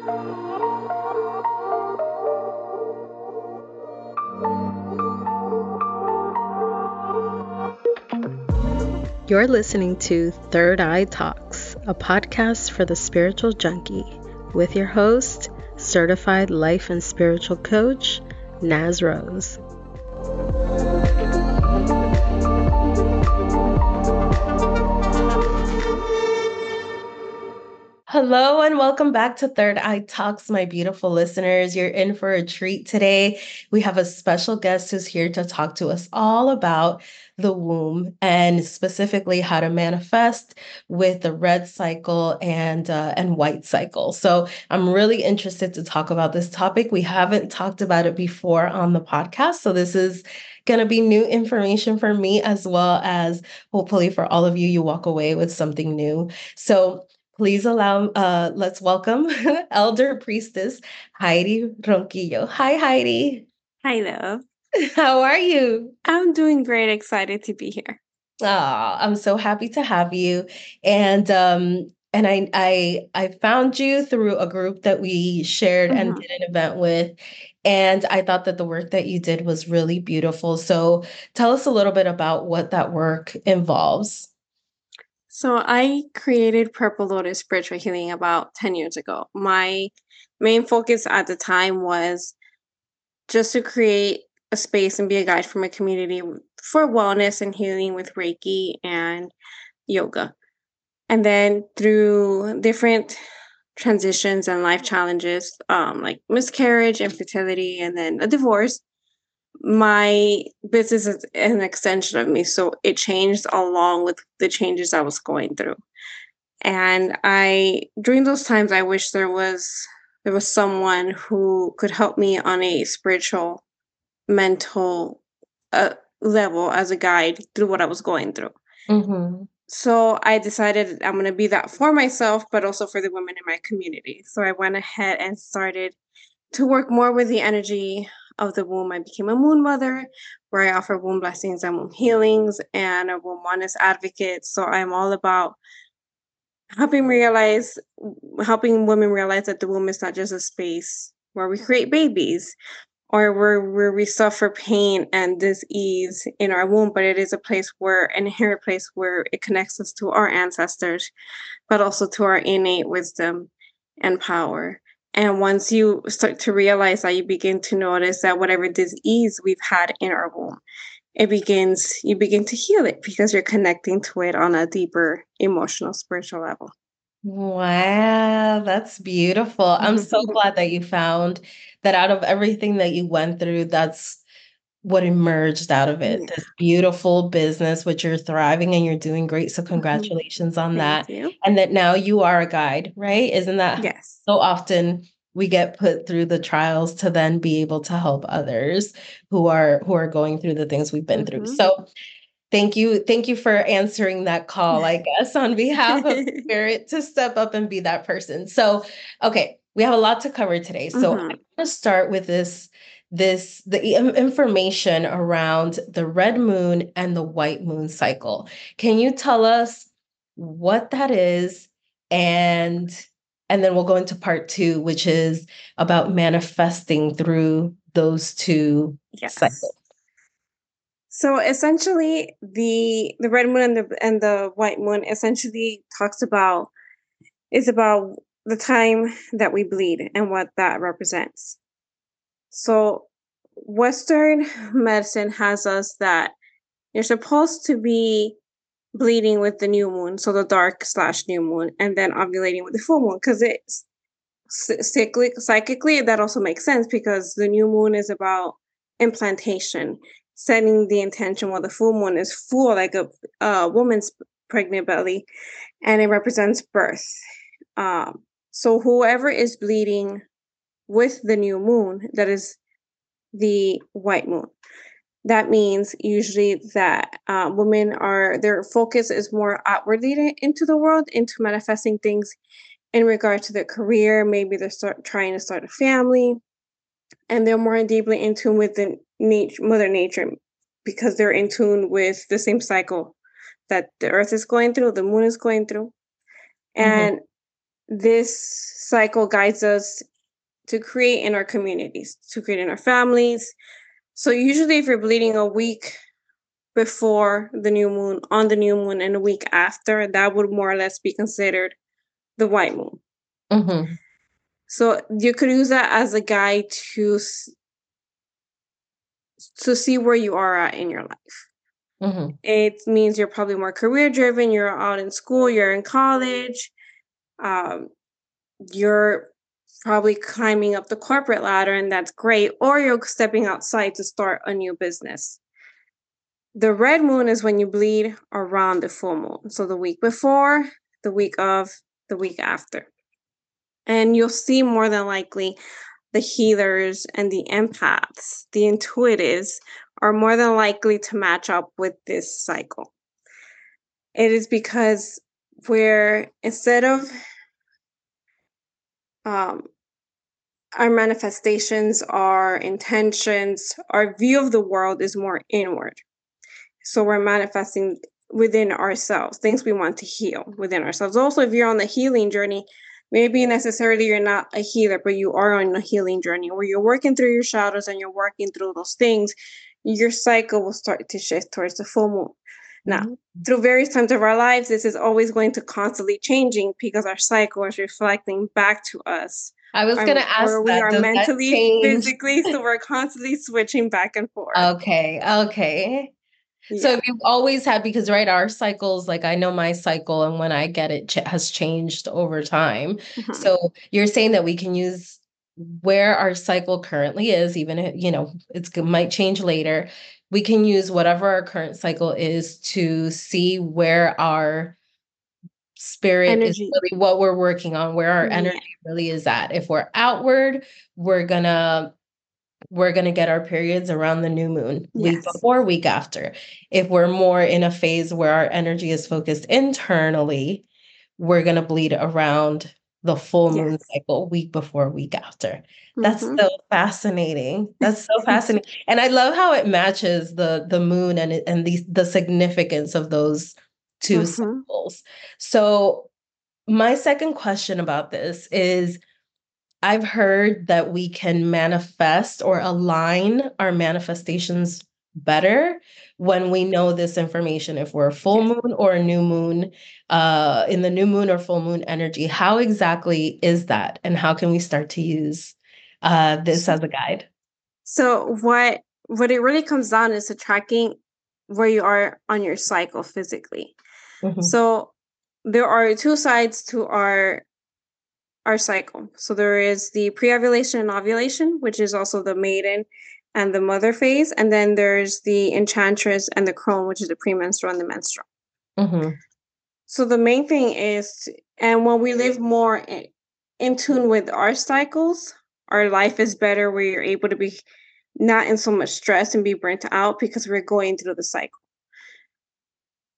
You're listening to Third Eye Talks, a podcast for the spiritual junkie, with your host, certified life and spiritual coach, Naz Rose. Hello and welcome back to Third Eye Talks, my beautiful listeners. You're in for a treat today. We have a special guest who's here to talk to us all about the womb and specifically how to manifest with the red cycle and uh, and white cycle. So I'm really interested to talk about this topic. We haven't talked about it before on the podcast, so this is going to be new information for me as well as hopefully for all of you you walk away with something new. So please allow uh, let's welcome elder priestess heidi ronquillo. Hi heidi. Hi love. How are you? I'm doing great. Excited to be here. Oh i'm so happy to have you. And um and I I I found you through a group that we shared mm-hmm. and did an event with and I thought that the work that you did was really beautiful. So tell us a little bit about what that work involves. So I created Purple Lotus Spiritual Healing about 10 years ago. My main focus at the time was just to create a space and be a guide for my community for wellness and healing with Reiki and yoga. And then through different transitions and life challenges, um, like miscarriage, infertility, and then a divorce, my business is an extension of me. So it changed along with the changes I was going through. And I during those times I wish there was there was someone who could help me on a spiritual, mental uh, level as a guide through what I was going through. Mm-hmm. So I decided I'm going to be that for myself, but also for the women in my community. So I went ahead and started to work more with the energy of the womb, I became a moon mother where I offer womb blessings and womb healings and a womb wellness advocate. So I'm all about helping realize, helping women realize that the womb is not just a space where we create babies or where, where we suffer pain and disease in our womb, but it is a place where, an inherent place where it connects us to our ancestors, but also to our innate wisdom and power. And once you start to realize that, you begin to notice that whatever disease we've had in our womb, it begins, you begin to heal it because you're connecting to it on a deeper emotional, spiritual level. Wow, that's beautiful. I'm so glad that you found that out of everything that you went through, that's what emerged out of it. Yeah. This beautiful business, which you're thriving and you're doing great. So, mm-hmm. congratulations on Thank that. You. And that now you are a guide, right? Isn't that yes? So often we get put through the trials to then be able to help others who are who are going through the things we've been mm-hmm. through. So, thank you thank you for answering that call i guess on behalf of spirit to step up and be that person so okay we have a lot to cover today so mm-hmm. i'm going to start with this this the information around the red moon and the white moon cycle. Can you tell us what that is and and then we'll go into part 2 which is about manifesting through those two yes. cycles. So essentially the the red moon and the and the white moon essentially talks about is about the time that we bleed and what that represents. So, Western medicine has us that you're supposed to be bleeding with the new moon, so the dark slash new moon, and then ovulating with the full moon because it's cyclic, psychically that also makes sense because the new moon is about implantation, setting the intention while the full moon is full, like a, a woman's pregnant belly, and it represents birth. Um, so whoever is bleeding with the new moon, that is the white moon. That means usually that uh, women are, their focus is more outwardly into the world, into manifesting things in regard to their career. Maybe they're start, trying to start a family and they're more deeply in tune with the nature, mother nature because they're in tune with the same cycle that the earth is going through, the moon is going through. Mm-hmm. And this cycle guides us to create in our communities, to create in our families. So usually if you're bleeding a week before the new moon, on the new moon, and a week after, that would more or less be considered the white moon. Mm-hmm. So you could use that as a guide to to see where you are at in your life. Mm-hmm. It means you're probably more career driven. You're out in school. You're in college. Um, you're probably climbing up the corporate ladder, and that's great. Or you're stepping outside to start a new business. The red moon is when you bleed around the full moon. So the week before, the week of, the week after. And you'll see more than likely the healers and the empaths, the intuitives, are more than likely to match up with this cycle. It is because where instead of um, our manifestations, our intentions, our view of the world is more inward. So we're manifesting within ourselves, things we want to heal within ourselves. Also, if you're on the healing journey, maybe necessarily you're not a healer, but you are on a healing journey where you're working through your shadows and you're working through those things, your cycle will start to shift towards the full moon. Now, mm-hmm. through various times of our lives, this is always going to constantly changing because our cycle is reflecting back to us. I was going to ask where we are mentally, physically, so we're constantly switching back and forth. Okay, okay. Yeah. So you've always had because right our cycles like I know my cycle and when I get it ch- has changed over time. Mm-hmm. So you're saying that we can use where our cycle currently is even if you know it's it might change later we can use whatever our current cycle is to see where our spirit energy. is really what we're working on where our mm-hmm. energy really is at if we're outward we're gonna we're to get our periods around the new moon yes. week before week after if we're more in a phase where our energy is focused internally we're to bleed around the full moon yes. cycle week before week after that's mm-hmm. so fascinating that's so fascinating and i love how it matches the the moon and and the the significance of those 2 mm-hmm. cycles so my second question about this is I've heard that we can manifest or align our manifestations better when we know this information. If we're a full moon or a new moon uh in the new moon or full moon energy how exactly is that? And how can we start to use uh this as a guide? So what what it really comes down is to tracking where you are on your cycle physically. Mm-hmm. so there are two sides to our our cycle. So there is the pre-ovulation and ovulation, which is also the maiden and the mother phase, and then there's the enchantress and the crone, which is the premenstrual and the menstrual. Mm-hmm. So the main thing is, and when we live more in, in tune with our cycles, our life is better. Where you're able to be not in so much stress and be burnt out because we're going through the cycle.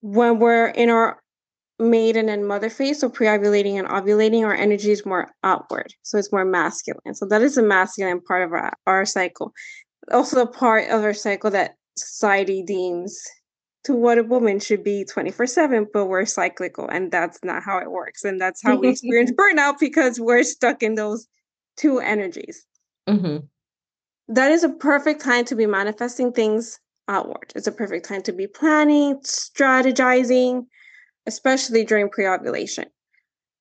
When we're in our maiden and mother phase, so pre-ovulating and ovulating, our energy is more outward. So it's more masculine. So that is the masculine part of our, our cycle. Also part of our cycle that society deems to what a woman should be 24-7, but we're cyclical and that's not how it works. And that's how we experience burnout because we're stuck in those two energies. Mm-hmm. That is a perfect time to be manifesting things outward. It's a perfect time to be planning, strategizing, especially during pre-ovulation.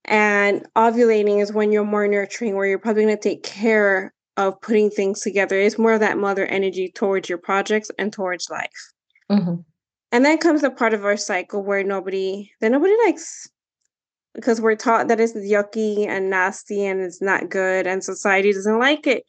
And ovulating is when you're more nurturing, where you're probably going to take care of putting things together. It's more of that mother energy towards your projects and towards life. Mm-hmm. And then comes the part of our cycle where nobody, that nobody likes, because we're taught that it's yucky and nasty and it's not good, and society doesn't like it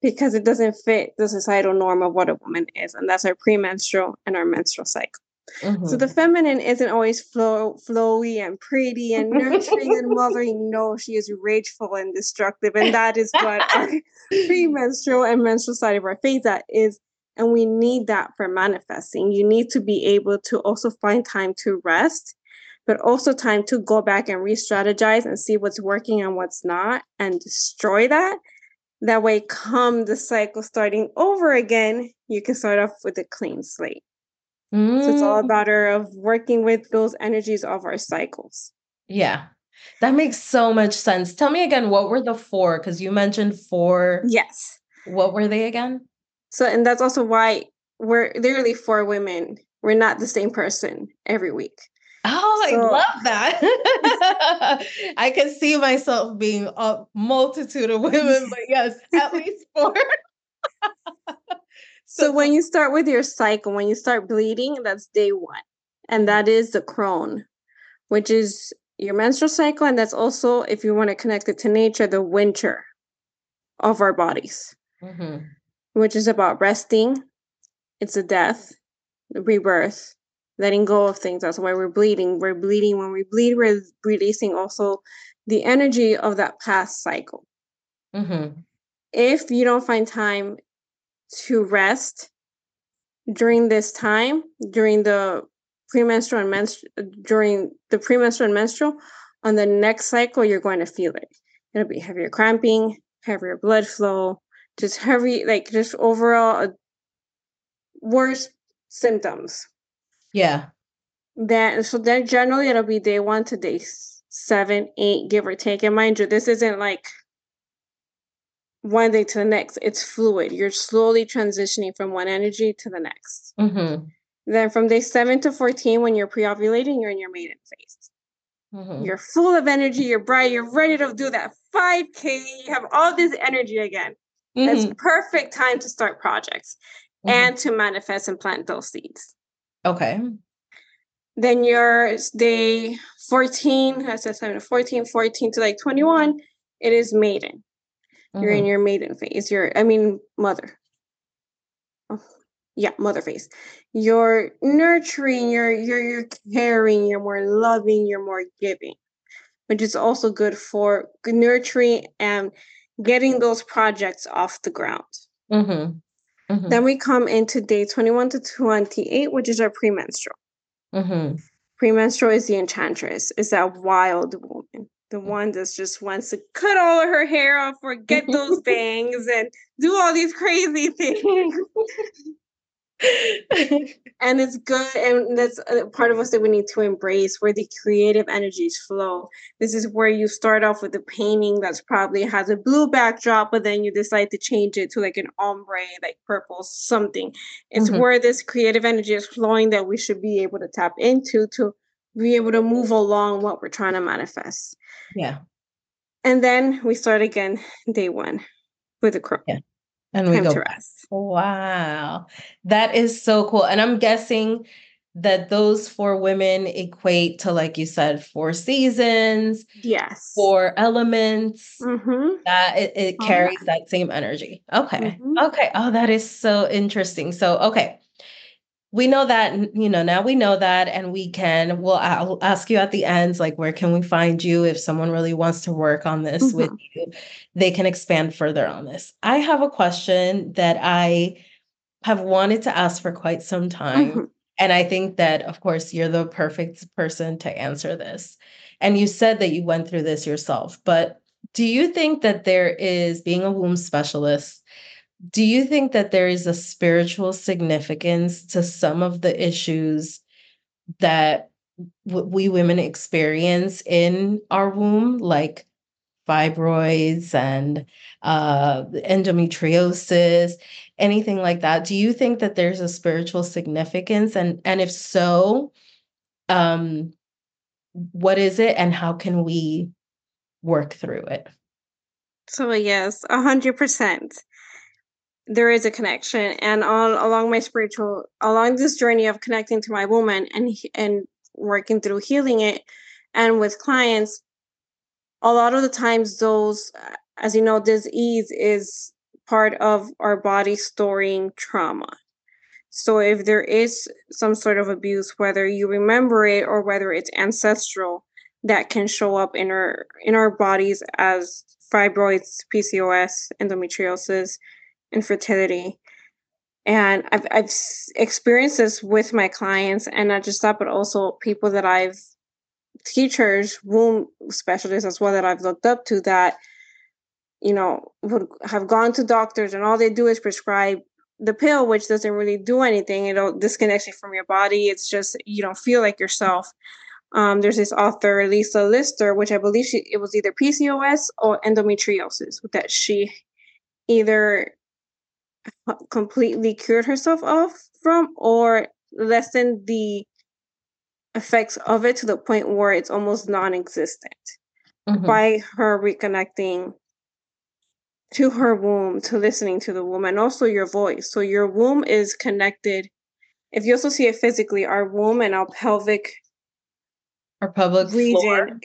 because it doesn't fit the societal norm of what a woman is, and that's our premenstrual and our menstrual cycle. Mm-hmm. So the feminine isn't always flow, flowy and pretty and nurturing and mothering. No, she is rageful and destructive. And that is what our premenstrual and menstrual side of our that is. And we need that for manifesting. You need to be able to also find time to rest, but also time to go back and re strategize and see what's working and what's not and destroy that. That way, come the cycle starting over again, you can start off with a clean slate. Mm. So it's all mm. about our of working with those energies of our cycles. Yeah. That makes so much sense. Tell me again, what were the four? Because you mentioned four. Yes. What were they again? So, and that's also why we're literally four women. We're not the same person every week. Oh, so, I love that. I can see myself being a multitude of women, but yes, at least four. so, when you start with your cycle, when you start bleeding, that's day one. And that is the crone, which is your menstrual cycle. And that's also, if you want to connect it to nature, the winter of our bodies, mm-hmm. which is about resting. It's a death, rebirth, letting go of things. That's why we're bleeding. We're bleeding. When we bleed, we're releasing also the energy of that past cycle. Mm-hmm. If you don't find time to rest during this time, during the premenstrual and menstru- during the premenstrual and menstrual, on the next cycle, you're going to feel it. It'll be heavier cramping, heavier blood flow, just heavy, like just overall uh, worse symptoms. Yeah. Then so then generally it'll be day one to day seven, eight, give or take. And mind you, this isn't like one day to the next. It's fluid. You're slowly transitioning from one energy to the next. Mm-hmm. Then from day seven to 14, when you're pre-ovulating, you're in your maiden phase. Mm-hmm. You're full of energy, you're bright, you're ready to do that 5K, you have all this energy again. Mm-hmm. It's perfect time to start projects mm-hmm. and to manifest and plant those seeds. Okay. Then your day 14, I said 7 to 14, 14 to like 21, it is maiden. You're in mm-hmm. your maiden phase. You're, I mean, mother. Oh, yeah, mother phase. You're nurturing, you're you're you're caring, you're more loving, you're more giving, which is also good for nurturing and getting those projects off the ground. Mm-hmm. Mm-hmm. Then we come into day 21 to 28, which is our premenstrual. Mm-hmm. Premenstrual is the enchantress, is that wild woman, the mm. one that just wants to cut all of her hair off or get those bangs and do all these crazy things. and it's good and that's part of us that we need to embrace where the creative energies flow this is where you start off with a painting that's probably has a blue backdrop but then you decide to change it to like an ombre like purple something it's mm-hmm. where this creative energy is flowing that we should be able to tap into to be able to move along what we're trying to manifest yeah and then we start again day one with a crone yeah and we Time go to rest. Wow. That is so cool. And I'm guessing that those four women equate to, like you said, four seasons. Yes. Four elements. Mm-hmm. That it, it carries that same energy. Okay. Mm-hmm. Okay. Oh, that is so interesting. So, okay we know that you know now we know that and we can we'll I'll ask you at the end like where can we find you if someone really wants to work on this mm-hmm. with you they can expand further on this i have a question that i have wanted to ask for quite some time mm-hmm. and i think that of course you're the perfect person to answer this and you said that you went through this yourself but do you think that there is being a womb specialist do you think that there is a spiritual significance to some of the issues that w- we women experience in our womb, like fibroids and uh, endometriosis, anything like that? Do you think that there's a spiritual significance, and and if so, um, what is it, and how can we work through it? So yes, a hundred percent there is a connection. And all along my spiritual along this journey of connecting to my woman and and working through healing it and with clients a lot of the times those uh, as you know disease is part of our body storing trauma. So if there is some sort of abuse whether you remember it or whether it's ancestral that can show up in our in our bodies as fibroids pcos endometriosis infertility. And I've, I've experienced this with my clients and not just that, but also people that I've teachers, womb specialists as well that I've looked up to that, you know, would have gone to doctors and all they do is prescribe the pill, which doesn't really do anything. It disconnects you from your body. It's just you don't feel like yourself. Um, there's this author Lisa Lister, which I believe she it was either PCOS or endometriosis that she either completely cured herself of from or lessened the effects of it to the point where it's almost non-existent mm-hmm. by her reconnecting to her womb, to listening to the womb, and also your voice. So your womb is connected. If you also see it physically, our womb and our pelvic our pelvic region floor.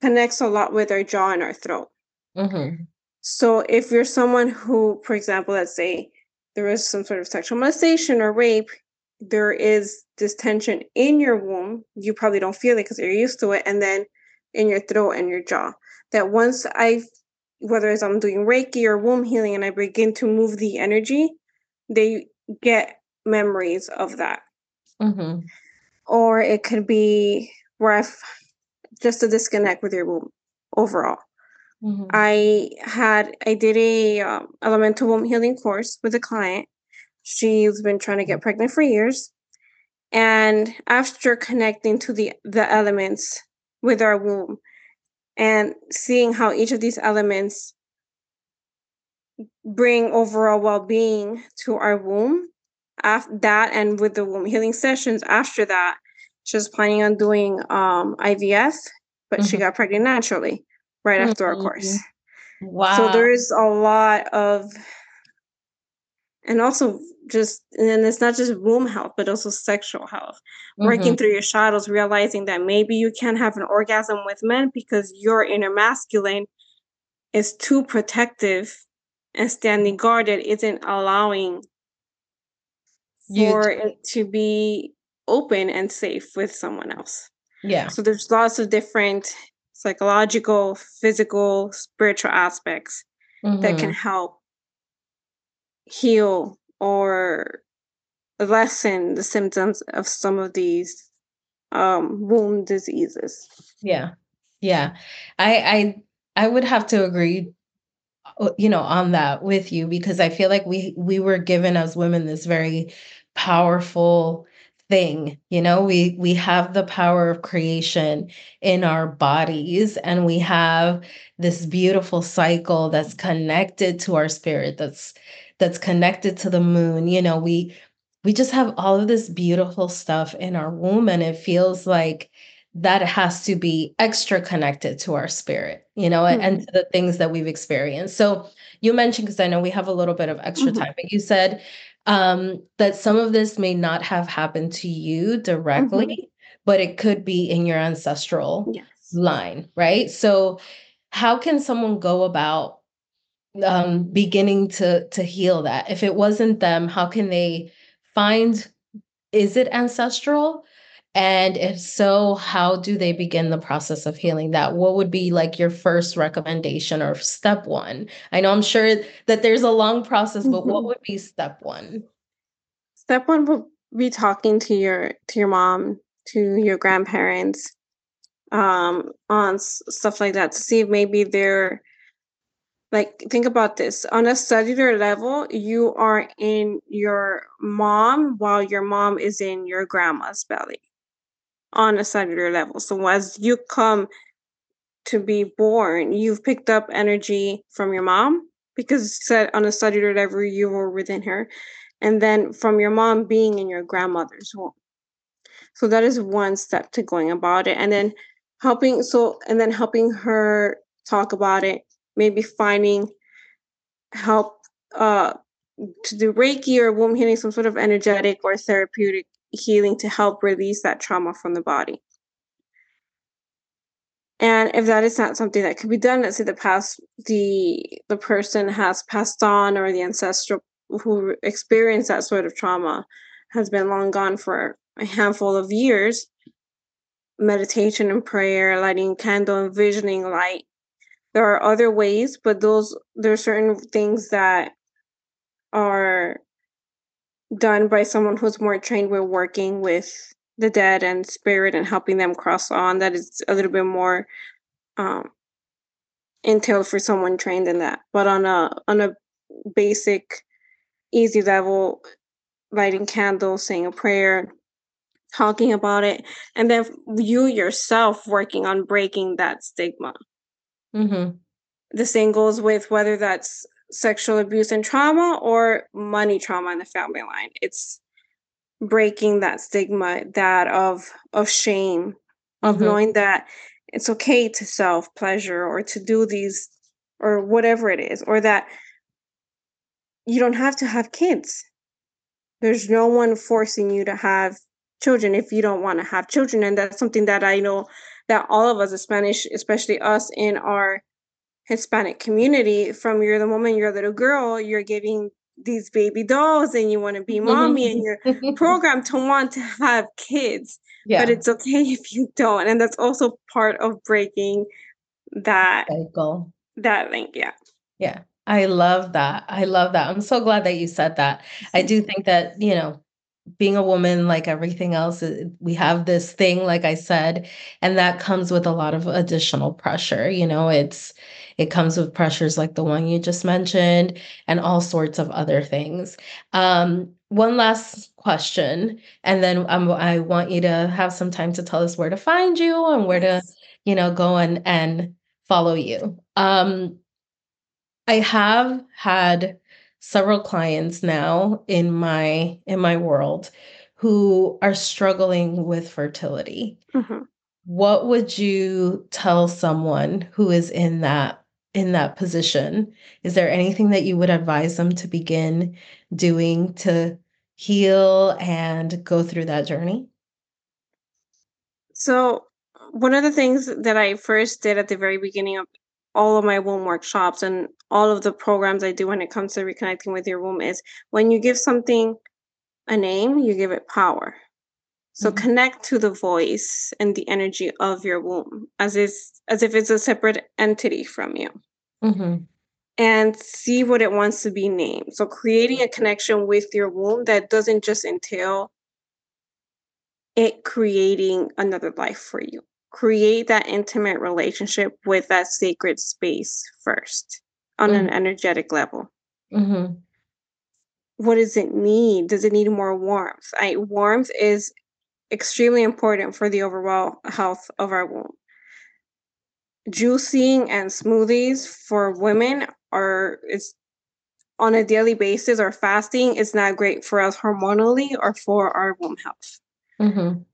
connects a lot with our jaw and our throat. Mm-hmm. So if you're someone who, for example, let's say there is some sort of sexual molestation or rape, there is this tension in your womb. You probably don't feel it because you're used to it, and then in your throat and your jaw. That once I whether it's I'm doing Reiki or womb healing and I begin to move the energy, they get memories of that. Mm-hmm. Or it could be where I've just a disconnect with your womb overall. Mm-hmm. I had I did a um, elemental womb healing course with a client. She's been trying to get pregnant for years, and after connecting to the the elements with our womb, and seeing how each of these elements bring overall well-being to our womb after that and with the womb healing sessions after that she was planning on doing um, ivf but mm-hmm. she got pregnant naturally right mm-hmm. after our course. Wow so there is a lot of and also just and it's not just womb health but also sexual health. Mm-hmm. working through your shadows realizing that maybe you can't have an orgasm with men because your inner masculine is too protective and standing guarded isn't allowing for it to be open and safe with someone else. Yeah. So there's lots of different psychological physical spiritual aspects mm-hmm. that can mm-hmm. help heal or lessen the symptoms of some of these um, womb diseases. Yeah, yeah, I I I would have to agree, uh, you know, on that with you because I feel like we we were given as women this very powerful thing you know we we have the power of creation in our bodies and we have this beautiful cycle that's connected to our spirit that's that's connected to the moon you know we we just have all of this beautiful stuff in our womb and it feels like that has to be extra connected to our spirit you know mm-hmm. and to the things that we've experienced so you mentioned because i know we have a little bit of extra mm-hmm. time but you said um, that some of this may not have happened to you directly mm-hmm. but it could be in your ancestral yes. line right so how can someone go about um, beginning to to heal that if it wasn't them how can they find is it ancestral and if so how do they begin the process of healing that? What would be like your first recommendation or step one? I know i'm sure that there's a long process but mm-hmm. what would be step one? Step one would be talking to your to your mom to your grandparents um aunts, stuff like that to see if maybe they're like think about this. On a cellular level you are in your mom while your mom is in your grandma's belly on a cellular level. So as you come to be born you've picked up energy from your mom because said on a cellular level you were within her and then from your mom being in your grandmother's womb. So that is one step to going about it and then helping so and then helping her talk about it maybe finding help uh, to do Reiki or womb healing, some sort of energetic or therapeutic healing to help release that trauma from the body. And if that is not something that can be done, let's say the past the the person has passed on or the ancestral who experienced that sort of trauma has been long gone for a handful of years, meditation and prayer, lighting candle, envisioning light there are other ways, but those there are certain things that are done by someone who's more trained with working with the dead and spirit and helping them cross on that is a little bit more um entailed for someone trained in that but on a on a basic easy level lighting candles saying a prayer talking about it, and then you yourself working on breaking that stigma. Mm-hmm. The same goes with whether that's sexual abuse and trauma or money trauma in the family line. It's breaking that stigma, that of of shame, of Mm-hmm. knowing that it's okay to self pleasure or to do these or whatever it is, or that you don't have to have kids. There's no one forcing you to have children if you don't want to have children. And that's something that I know that all of us, Spanish, especially us in our Hispanic community, from you're the woman, you're a little girl, you're giving these baby dolls and you want to be mm-hmm. mommy and you're programmed to want to have kids. yeah. But it's okay if you don't. And that's also part of breaking that cycle. that link. Yeah. Yeah. I love that. I love that. I'm so glad that you said that. I do think that, you know, being a woman, like everything else, we have this thing, like I said, and that comes with a lot of additional pressure. You know, it's, it comes with pressures like the one you just mentioned and all sorts of other things. Um, one last question, and then um, I want you to have some time to tell us where to find you and where to, you know, go and, and follow you. Um, I have had several clients now in my in my world who are struggling with fertility. Mhm. What would you tell someone who is in that in that position? Is there anything that you would advise them to begin doing to heal and go through that journey? So, one of the things that I first did at the very beginning of all of my womb workshops and all of the programs I do when it comes to reconnecting with your womb is when you give something a name, you give it power. So Mhm. connect to the voice and the energy of your womb as is as if it's a separate entity from you Mhm. and see what it wants to be named. So creating a connection with your womb that doesn't just entail it creating another life for you. Create that intimate relationship with that sacred space first on an Mhm. energetic level. Mhm. What does it need? Does it need more warmth? I, warmth is extremely important for the overall health of our womb. Juicing and smoothies for women are is on a daily basis or fasting is not great for us hormonally or for our womb health. Mhm.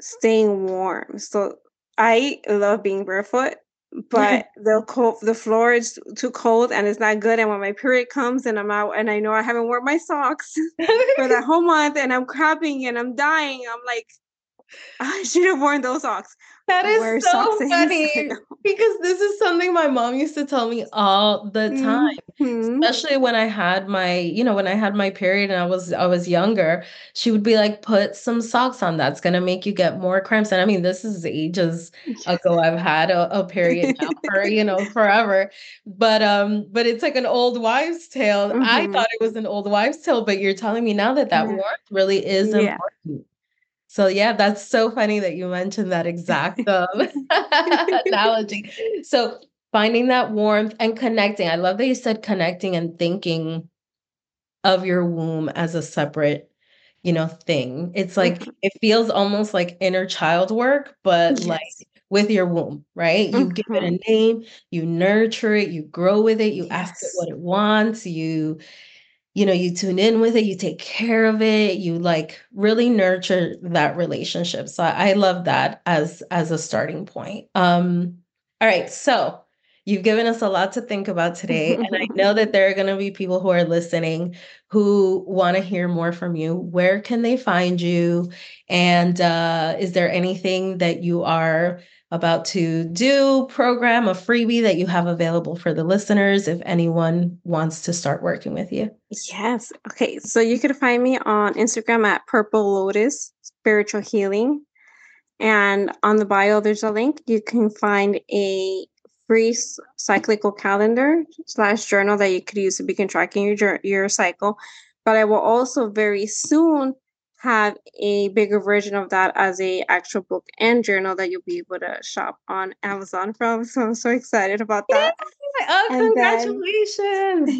staying warm. So I love being barefoot, but the cold, the floor is too cold and it's not good. And when my period comes and I'm out and I know I haven't worn my socks for that whole month and I'm crapping and I'm dying, I'm like, I should have worn those socks. That is so funny because this is something my mom used to tell me all the time, Mhm. especially when I had my, you know, when I had my period and I was I was younger. She would be like, "Put some socks on. That's gonna make you get more cramps." And I mean, this is ages ago. I've had a, a period now for you know forever, but um, but it's like an old wives' tale. I Mhm. thought it was an old wives' tale, but you're telling me now that that Yeah. warmth really is Yeah. important. So yeah, that's so funny that you mentioned that exact um, analogy. So finding that warmth and connecting. I love that you said connecting and thinking of your womb as a separate, you know, thing. It's like Mhm. it feels almost like inner child work, but like with your womb, right? You give it Mhm. a name, you nurture it, you grow with it, you ask it what it wants, you you know, you tune in with it, you take care of it, you like really nurture that relationship. So I, love that as as a starting point. Um, all right, so you've given us a lot to think about today, and I know that there are going to be people who are listening who want to hear more from you. Where can they find you? And uh, is there anything that you are about to do, program, a freebie that you have available for the listeners if anyone wants to start working with you? Yes. Okay. So you can find me on Instagram at Purple Lotus Spiritual Healing. And on the bio, there's a link. You can find a free cyclical calendar slash journal that you could use to begin tracking your, your cycle. But I will also very soon have a bigger version of that as a actual book and journal that you'll be able to shop on Amazon from. So I'm so excited about that. Oh, And then- congratulations.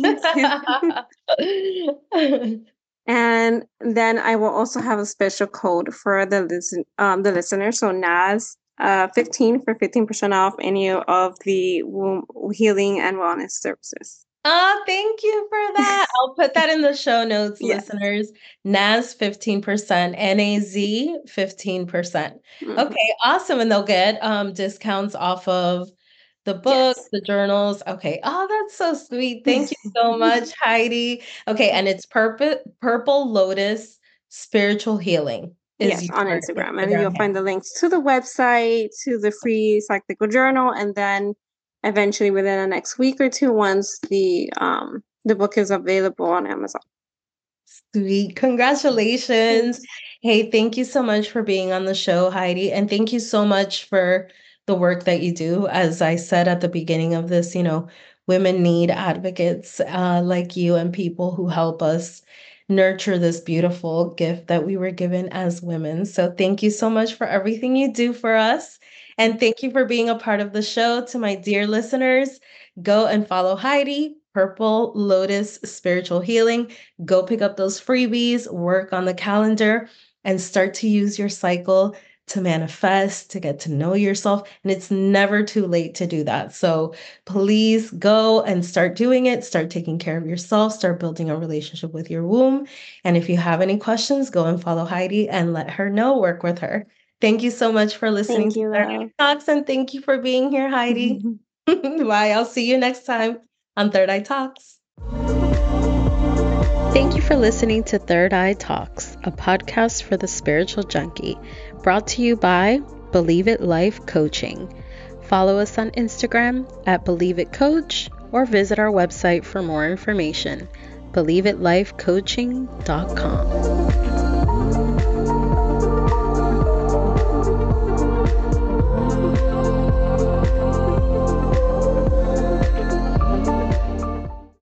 And then I will also have a special code for the listen um, the listener. So Naz uh, 15 for 15% off any of the womb healing and wellness services. Oh, thank you for that. I'll put that in the show notes, yes. listeners. NAZ 15%, NAZ 15%. percent mm hmm Okay, awesome. And they'll get um discounts off of the books, yes. the journals. Okay. Oh, that's so sweet. Thank you so much, Heidi. Okay, and it's purple purple lotus spiritual healing. yes, on Instagram. Instagram. And you'll find the links to the website, to the free cyclical journal, and then eventually within the next week or two once the um the book is available on Amazon. Sweet. Congratulations. Hey, thank you so much for being on the show, Heidi. And thank you so much for the work that you do. As I said at the beginning of this, you know, women need advocates uh, like you and people who help us nurture this beautiful gift that we were given as women. So thank you so much for everything you do for us. And thank you for being a part of the show. To my dear listeners, go and follow Heidi, Purple Lotus Spiritual Healing. Go pick up those freebies, work on the calendar, and start to use your cycle to manifest, to get to know yourself. And it's never too late to do that. So please go and start doing it. Start taking care of yourself. Start building a relationship with your womb. And if you have any questions, go and follow Heidi and let her know, work with her. Thank you so much for listening to Third Eye Talks and thank you for being here, Heidi. Bye. I'll see you next time on Third Eye Talks. Thank you for listening to Third Eye Talks, a podcast for the spiritual junkie, brought to you by Believe It Life Coaching. Follow us on Instagram at Believe It Coach or visit our website for more information, believe'itlifecoaching.com.